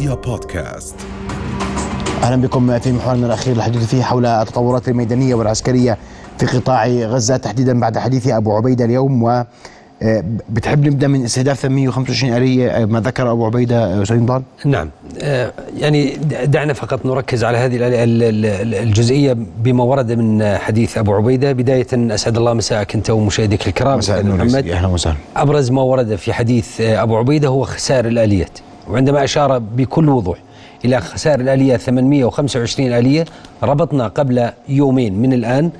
رؤيا بودكاست. أهلا بكم في محورنا الأخير الحديث فيه حول التطورات الميدانية والعسكرية في قطاع غزة. تحديدا بعد حديث أبو عبيدة اليوم و آه، بتحب نبدأ من استهداف 825 آلية آه، ما ذكر أبو عبيدة أستاذ نضال؟ نعم. آه، يعني دعنا فقط نركز على هذه الجزئية بما ورد من حديث أبو عبيدة. بداية أسعد الله مساءك أنت ومشاهديك الكرام. مساء محمد أهلا وسهلا. أبرز ما ورد في حديث أبو عبيدة هو خسائر الآليات. وعندما أشار بكل وضوح إلى خسائر الاليات 825 آلية ربطنا قبل يومين من الآن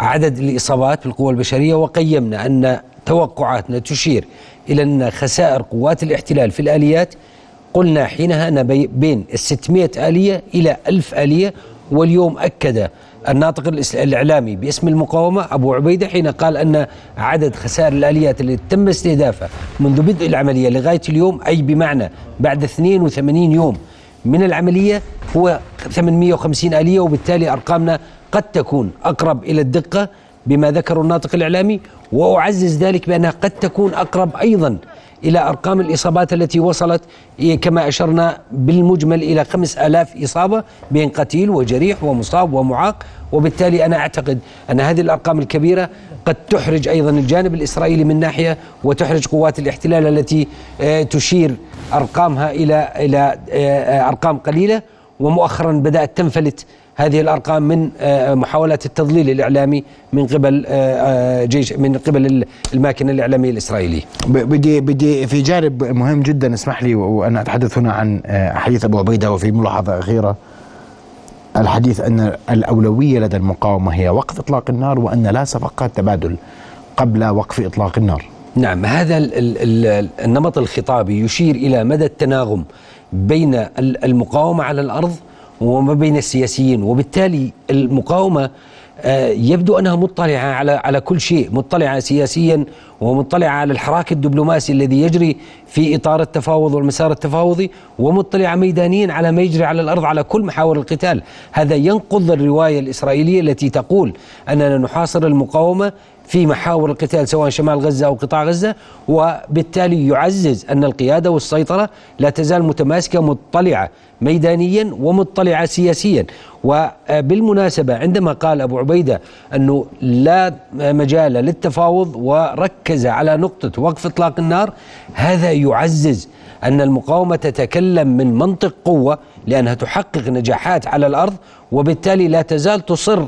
عدد الإصابات بالقوى البشرية وقيمنا أن توقعاتنا تشير إلى أن خسائر قوات الاحتلال في الآليات قلنا حينها أن بين ال 600 آلية إلى 1000 آلية واليوم أكد الناطق الإعلامي باسم المقاومة أبو عبيدة حين قال أن عدد خسائر الآليات التي تم استهدافها منذ بدء العملية لغاية اليوم أي بمعنى بعد 82 يوم من العملية هو 850 آلية وبالتالي أرقامنا قد تكون أقرب إلى الدقة. بما ذكر الناطق الإعلامي وأعزز ذلك بأنها قد تكون أقرب أيضا إلى أرقام الإصابات التي وصلت. كما أشرنا بالمجمل إلى خمس آلاف إصابة بين قتيل وجريح ومصاب ومعاق. وبالتالي أنا أعتقد أن هذه الأرقام الكبيرة قد تحرج أيضا الجانب الإسرائيلي من ناحية وتحرج قوات الاحتلال التي آه، تشير أرقامها إلى إلى آه، أرقام قليلة. ومؤخرا بدأت تنفلت هذه الأرقام من آه، محاولات التضليل الإعلامي من قبل آه، آه، جيش من قبل الماكينة الإعلامية الإسرائيلية. بدي بدي في جانب مهم جدا اسمح لي وأنا أتحدث هنا عن حديث أبو عبيدة وفي ملاحظة أخيرة الحديث أن الأولوية لدى المقاومة هي وقف إطلاق النار وأن لا صفقات تبادل قبل وقف إطلاق النار. نعم هذا النمط الخطابي يشير إلى مدى التناغم بين المقاومة على الأرض وما بين السياسيين وبالتالي المقاومة آه، يبدو أنها مطلعة على على كل شيء، مطلعة سياسيا ومطلعة على الحراك الدبلوماسي الذي يجري في إطار التفاوض والمسار التفاوضي، ومطلعة ميدانيا على ما يجري على الأرض على كل محاور القتال، هذا ينقض الرواية الإسرائيلية التي تقول أننا نحاصر المقاومة في محاور القتال سواء شمال غزة أو قطاع غزة وبالتالي يعزز أن القيادة والسيطرة لا تزال متماسكة مطلعة ميدانيا ومطلعة سياسيا. وبالمناسبة عندما قال أبو عبيدة أنه لا مجال للتفاوض وركز على نقطة وقف إطلاق النار هذا يعزز أن المقاومة تتكلم من منطق قوة لأنها تحقق نجاحات على الأرض وبالتالي لا تزال تصر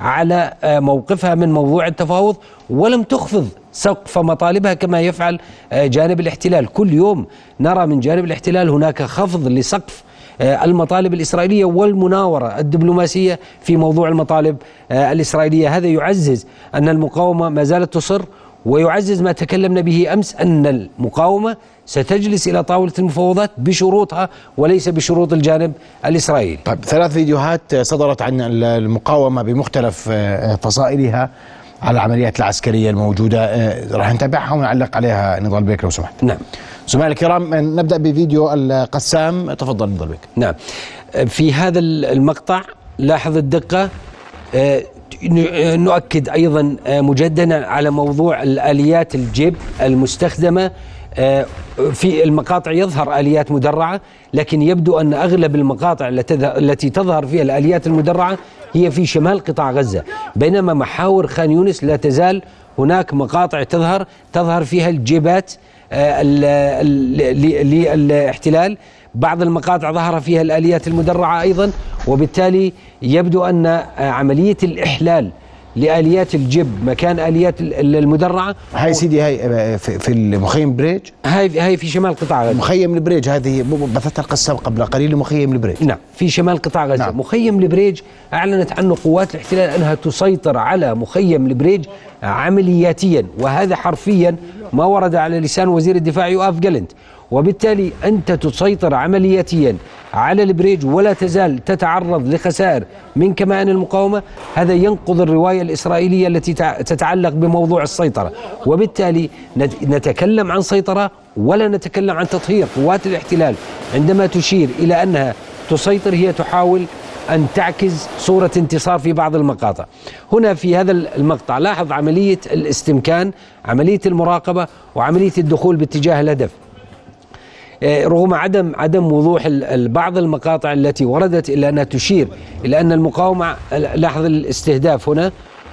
على آه، موقفها من موضوع التفاوض ولم تخفض سقف مطالبها كما يفعل آه، جانب الاحتلال. كل يوم نرى من جانب الاحتلال هناك خفض لسقف آه، المطالب الإسرائيلية والمناورة الدبلوماسية في موضوع المطالب الإسرائيلية. هذا يعزز أن المقاومة ما زالت تصر ويعزز ما تكلمنا به أمس أن المقاومة ستجلس إلى طاولة المفاوضات بشروطها وليس بشروط الجانب الإسرائيلي. طيب ثلاث فيديوهات صدرت عن المقاومة بمختلف آه، فصائلها على العمليات العسكرية الموجودة آه، راح نتابعها ونعلق عليها نضال بيك لو سمحت. نعم. زملائي الكرام نبدأ بفيديو القسام تفضل نضال بيك. نعم. في هذا المقطع لاحظ الدقة آه، نؤكد أيضا آه، مجددا على موضوع الآليات الجيب المستخدمة. آه، في المقاطع يظهر آليات مدرعة لكن يبدو أن أغلب المقاطع التي تظهر فيها الآليات المدرعة هي في شمال قطاع غزة. بينما محاور خان يونس لا تزال هناك مقاطع تظهر تظهر فيها الجيبات آه، للاحتلال. بعض المقاطع ظهر فيها الآليات المدرعة أيضا وبالتالي يبدو أن عملية الإحلال لآليات الجيب مكان آليات المدرعة هاي سيدي هاي في المخيم بريج. هاي هاي في شمال قطاع غزة. مخيم البريج هذه بثتها القسام قبل قليل مخيم البريج. نعم في شمال قطاع غزة. نعم. مخيم البريج أعلنت عنه قوات الاحتلال أنها تسيطر على مخيم البريج عملياتيا وهذا حرفيا ما ورد على لسان وزير الدفاع يؤاف جالنت وبالتالي أنت تسيطر عملياتيا على البريج ولا تزال تتعرض لخسائر من كمان المقاومة. هذا ينقض الرواية الإسرائيلية التي تتعلق بموضوع السيطرة. وبالتالي نتكلم عن سيطرة ولا نتكلم عن تطهير. قوات الاحتلال عندما تشير إلى أنها تسيطر هي تحاول أن تعكس صورة انتصار في بعض المقاطع. هنا في هذا المقطع لاحظ عملية الاستمكان عملية المراقبة وعملية الدخول باتجاه الهدف. رغم عدم عدم وضوح بعض المقاطع التي وردت إلى أنها تشير إلى أن المقاومة لاحظ الاستهداف هنا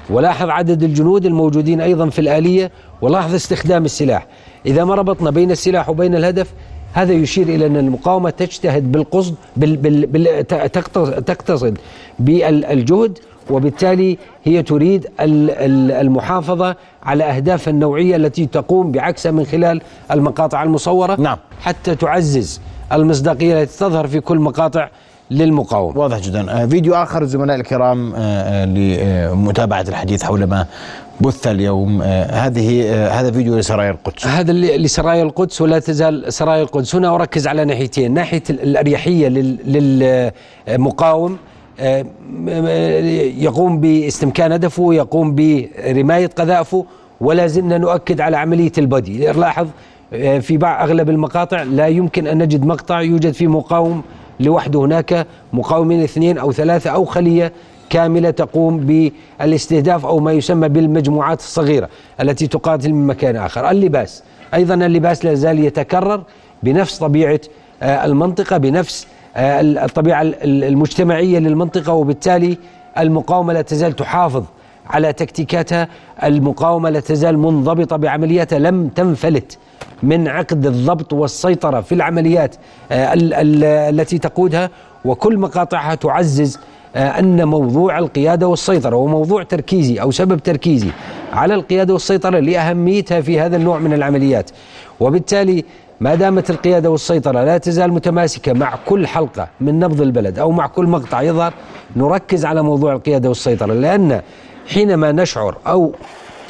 ولاحظ عدد الجنود الموجودين أيضا في الآلية ولاحظ استخدام السلاح. إذا ما ربطنا بين السلاح وبين الهدف هذا يشير إلى أن المقاومة تجتهد بالقصد بال بال بال تقتص- تقتصد بالجهد وبالتالي هي تريد ال- ال- المحافظة على أهدافها النوعية التي تقوم بعكسها من خلال المقاطع المصورة نعم. حتى تعزز المصداقية التي تظهر في كل مقاطع للمقاومة. واضح جدا. آه، فيديو آخر الزملاء الكرام آه، آه، لمتابعة الحديث حول ما بث اليوم. هذه هذا فيديو لسرايا القدس. هذا لسرايا القدس ولا تزال سرايا القدس. هنا أركز على ناحيتين. ناحية ال- الأريحية لل- للمقاوم. يقوم باستمكان هدفه يقوم برماية قذائفه ولا زلنا نؤكد على عملية البدي لاحظ آه، في بعض أغلب المقاطع لا يمكن أن نجد مقطع يوجد فيه مقاوم لوحده. هناك مقاومين اثنين أو ثلاثة أو خلية كاملة تقوم بالاستهداف أو ما يسمى بالمجموعات الصغيرة التي تقاتل من مكان آخر. اللباس أيضا اللباس لا زال يتكرر بنفس طبيعة آه، المنطقة بنفس آه، الطبيعة ال- المجتمعية للمنطقة وبالتالي المقاومة لا تزال تحافظ على تكتيكاتها المقاومة لا تزال منضبطة بعملياتها لم تنفلت من عقد الضبط والسيطرة في العمليات آه، ال- ال- التي تقودها. وكل مقاطعها تعزز آه، أن موضوع القيادة والسيطرة وموضوع تركيزي أو سبب تركيزي على القيادة والسيطرة لأهميتها في هذا النوع من العمليات. وبالتالي ما دامت القيادة والسيطرة لا تزال متماسكة مع كل حلقة من نبض البلد أو مع كل مقطع يظهر نركز على موضوع القيادة والسيطرة. لأن حينما نشعر أو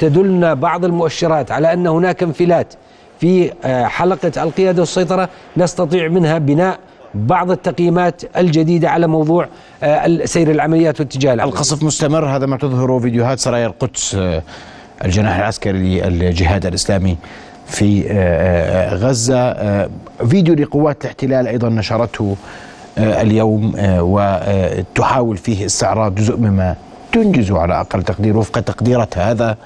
تدلنا بعض المؤشرات على أن هناك انفلات في آه، حلقة القيادة والسيطرة نستطيع منها بناء بعض التقييمات الجديدة على موضوع آه، سير العمليات واتجاه العمليات القصف مستمر هذا ما تظهره فيديوهات سرايا القدس آه، الجناح العسكري للجهاد الإسلامي. في آه، آه، غزة. آه، فيديو لقوات الاحتلال أيضا نشرته اليوم وتحاول فيه استعراض جزء مما تنجز على أقل تقدير وفق تقديراتها هذا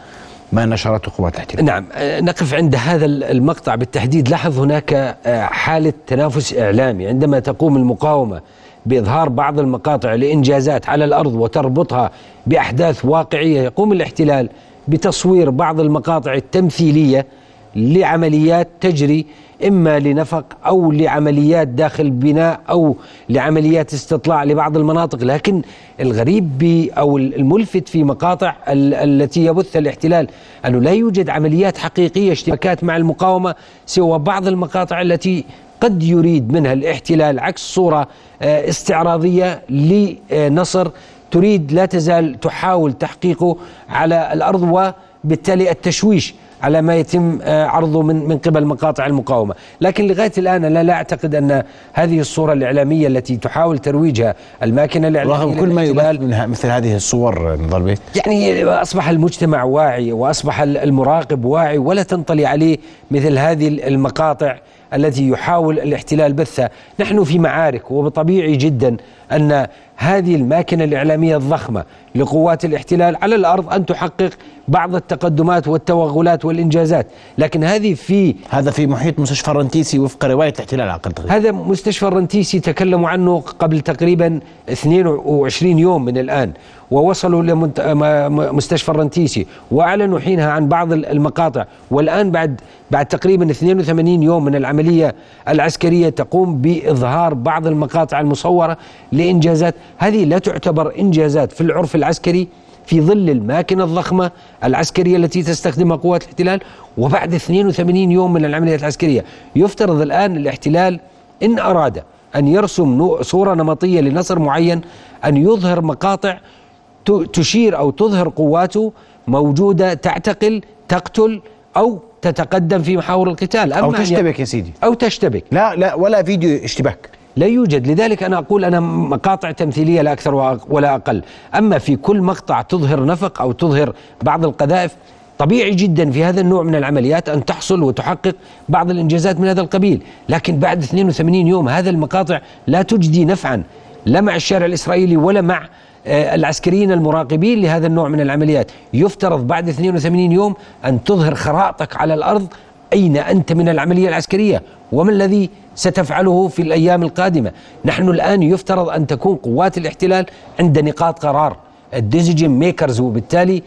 ما نشرته قوات الاحتلال. نعم نقف عند هذا المقطع بالتحديد. لاحظ هناك حالة تنافس إعلامي. عندما تقوم المقاومة بإظهار بعض المقاطع لإنجازات على الأرض وتربطها بأحداث واقعية يقوم الاحتلال بتصوير بعض المقاطع التمثيلية لعمليات تجري إما لنفق أو لعمليات داخل بناء أو لعمليات استطلاع لبعض المناطق. لكن الغريب أو الملفت في مقاطع ال- التي يبث الاحتلال أنه لا يوجد عمليات حقيقية اشتباكات مع المقاومة سوى بعض المقاطع التي قد يريد منها الاحتلال عكس صورة آه، استعراضية لنصر تريد لا تزال تحاول تحقيقه على الأرض وبالتالي التشويش. على ما يتم آه، عرضه من من قبل مقاطع المقاومة، لكن لغاية الآن أنا لا أعتقد أن هذه الصورة الإعلامية التي تحاول ترويجها الماكنة الإعلامية رغم كل ما يبث منها مثل هذه الصور البيت يعني أصبح المجتمع واعي وأصبح المراقب واعي ولا تنطلي عليه مثل هذه المقاطع التي يحاول الاحتلال بثها، نحن في معارك وطبيعي جدا أن هذه الماكنة الإعلامية الضخمة لقوات الاحتلال على الأرض أن تحقق بعض التقدمات والتوغلات والإنجازات، لكن هذه في هذا في محيط مستشفى الرنتيسي وفق رواية الاحتلال على أقل تقدير هذا مستشفى الرنتيسي تكلموا عنه قبل تقريبا 22 يوم من الآن ووصلوا لمستشفى الرنتيسي وأعلنوا حينها عن بعض المقاطع. والآن بعد بعد تقريبا 82 يوم من العملية العسكرية تقوم بإظهار بعض المقاطع المصورة لإنجازات. هذه لا تعتبر إنجازات في العرف العسكري في ظل الماكنة الضخمة العسكرية التي تستخدمها قوات الاحتلال. وبعد 82 يوم من العمليات العسكرية يفترض الآن الاحتلال إن أراد أن يرسم صورة نمطية لنصر معين أن يظهر مقاطع تشير أو تظهر قواته موجودة تعتقل تقتل أو تتقدم في محاور القتال. أو أما ي- تشتبك يا سيدي. أو تشتبك. لا لا ولا فيديو اشتباك. لا يوجد. لذلك أنا أقول أنا مقاطع تمثيلية لا أكثر ولا أقل. أما في كل مقطع تظهر نفق أو تظهر بعض القذائف طبيعي جدا في هذا النوع من العمليات أن تحصل وتحقق بعض الإنجازات من هذا القبيل. لكن بعد 82 يوم هذا المقاطع لا تجدي نفعا لا مع الشارع الإسرائيلي ولا مع آه، العسكريين المراقبين لهذا النوع من العمليات. يفترض بعد 82 يوم أن تظهر خرائطك على الأرض أين أنت من العملية العسكرية؟ وما الذي ستفعله في الأيام القادمة؟ نحن الآن يفترض أن تكون قوات الاحتلال عند نقاط قرار. ال decision makers وبالتالي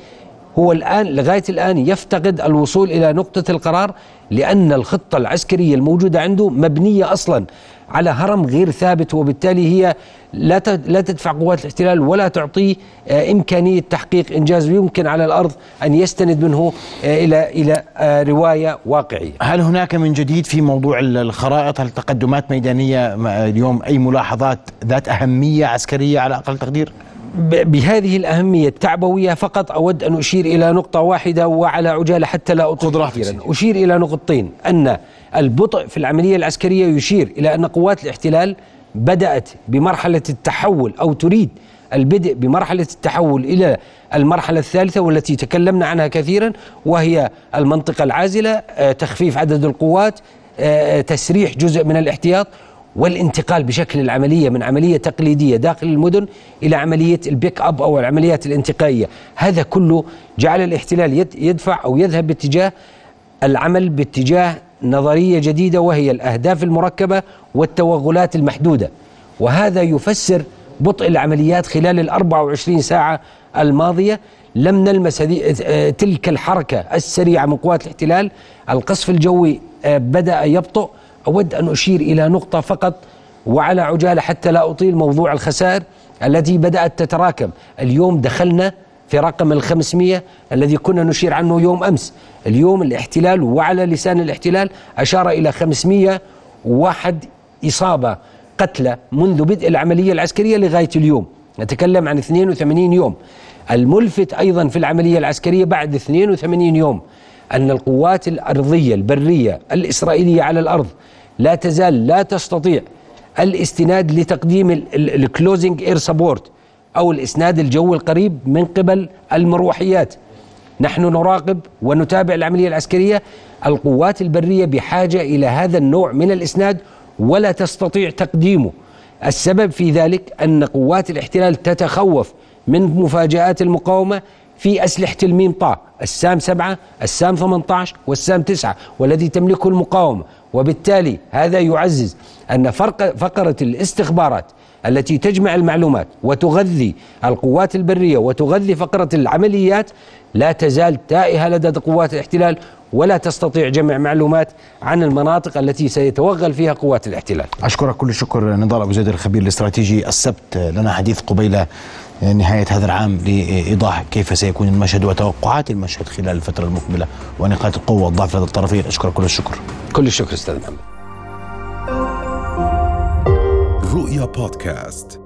هو الآن لغاية الآن يفتقد الوصول إلى نقطة القرار لأن الخطة العسكرية الموجودة عنده مبنية أصلا على هرم غير ثابت وبالتالي هي لا لا تدفع قوات الاحتلال ولا تعطيه آه، إمكانية تحقيق إنجاز يمكن على الأرض أن يستند منه آه، إلى إلى آه، رواية واقعية هل هناك من جديد في موضوع الخرائط هل تقدمات ميدانية اليوم أي ملاحظات ذات أهمية عسكرية على أقل تقدير؟ بهذه الأهمية التعبوية فقط أود أن أشير إلى نقطة واحدة وعلى عجالة حتى لا أطول كثيرا. أشير إلى نقطتين أن البطء في العملية العسكرية يشير إلى أن قوات الاحتلال بدأت بمرحلة التحول أو تريد البدء بمرحلة التحول إلى المرحلة الثالثة والتي تكلمنا عنها كثيرا وهي المنطقة العازلة آه، تخفيف عدد القوات آه، تسريح جزء من الاحتياط والانتقال بشكل العملية من عملية تقليدية داخل المدن إلى عملية البيك أب أو العمليات الانتقائية. هذا كله جعل الاحتلال يدفع أو يذهب باتجاه العمل باتجاه نظرية جديدة وهي الأهداف المركبة والتوغلات المحدودة. وهذا يفسر بطء العمليات خلال ال 24 ساعة الماضية. لم نلمس تلك الحركة السريعة من قوات الاحتلال. القصف الجوي آه، بدأ يبطئ. أود أن أشير إلى نقطة فقط وعلى عجالة حتى لا أطيل موضوع الخسائر التي بدأت تتراكم. اليوم دخلنا في رقم الخمسمية الذي كنا نشير عنه يوم أمس. اليوم الاحتلال وعلى لسان الاحتلال أشار إلى خمسمية واحد إصابة قتلى منذ بدء العملية العسكرية لغاية اليوم. نتكلم عن 82 يوم. الملفت أيضا في العملية العسكرية بعد 82 يوم. أن القوات الأرضية البرية الإسرائيلية على الأرض لا تزال لا تستطيع الاستناد لتقديم ال closing air support أو الإسناد الجوي القريب من قبل المروحيات. نحن نراقب ونتابع العملية العسكرية. القوات البرية بحاجة إلى هذا النوع من الإسناد ولا تستطيع تقديمه. السبب في ذلك أن قوات الاحتلال تتخوف من مفاجآت المقاومة في أسلحة الميم طا السام سبعة السام 18 والسام تسعة والذي تملكه المقاومة. وبالتالي هذا يعزز أن فرق فقرة الاستخبارات التي تجمع المعلومات وتغذي القوات البرية وتغذي فقرة العمليات لا تزال تائهة لدى قوات الاحتلال ولا تستطيع جمع معلومات عن المناطق التي سيتوغل فيها قوات الاحتلال. أشكرك كل الشكر نضال أبو زيد الخبير الاستراتيجي السبت. لنا حديث قبيل نهاية هذا العام لإيضاح كيف سيكون المشهد وتوقعات المشهد خلال الفترة المقبلة ونقاط القوة والضعف لدى الطرفين. أشكر كل الشكر. كل الشكر أستاذ محمد. رؤيا بودكاست.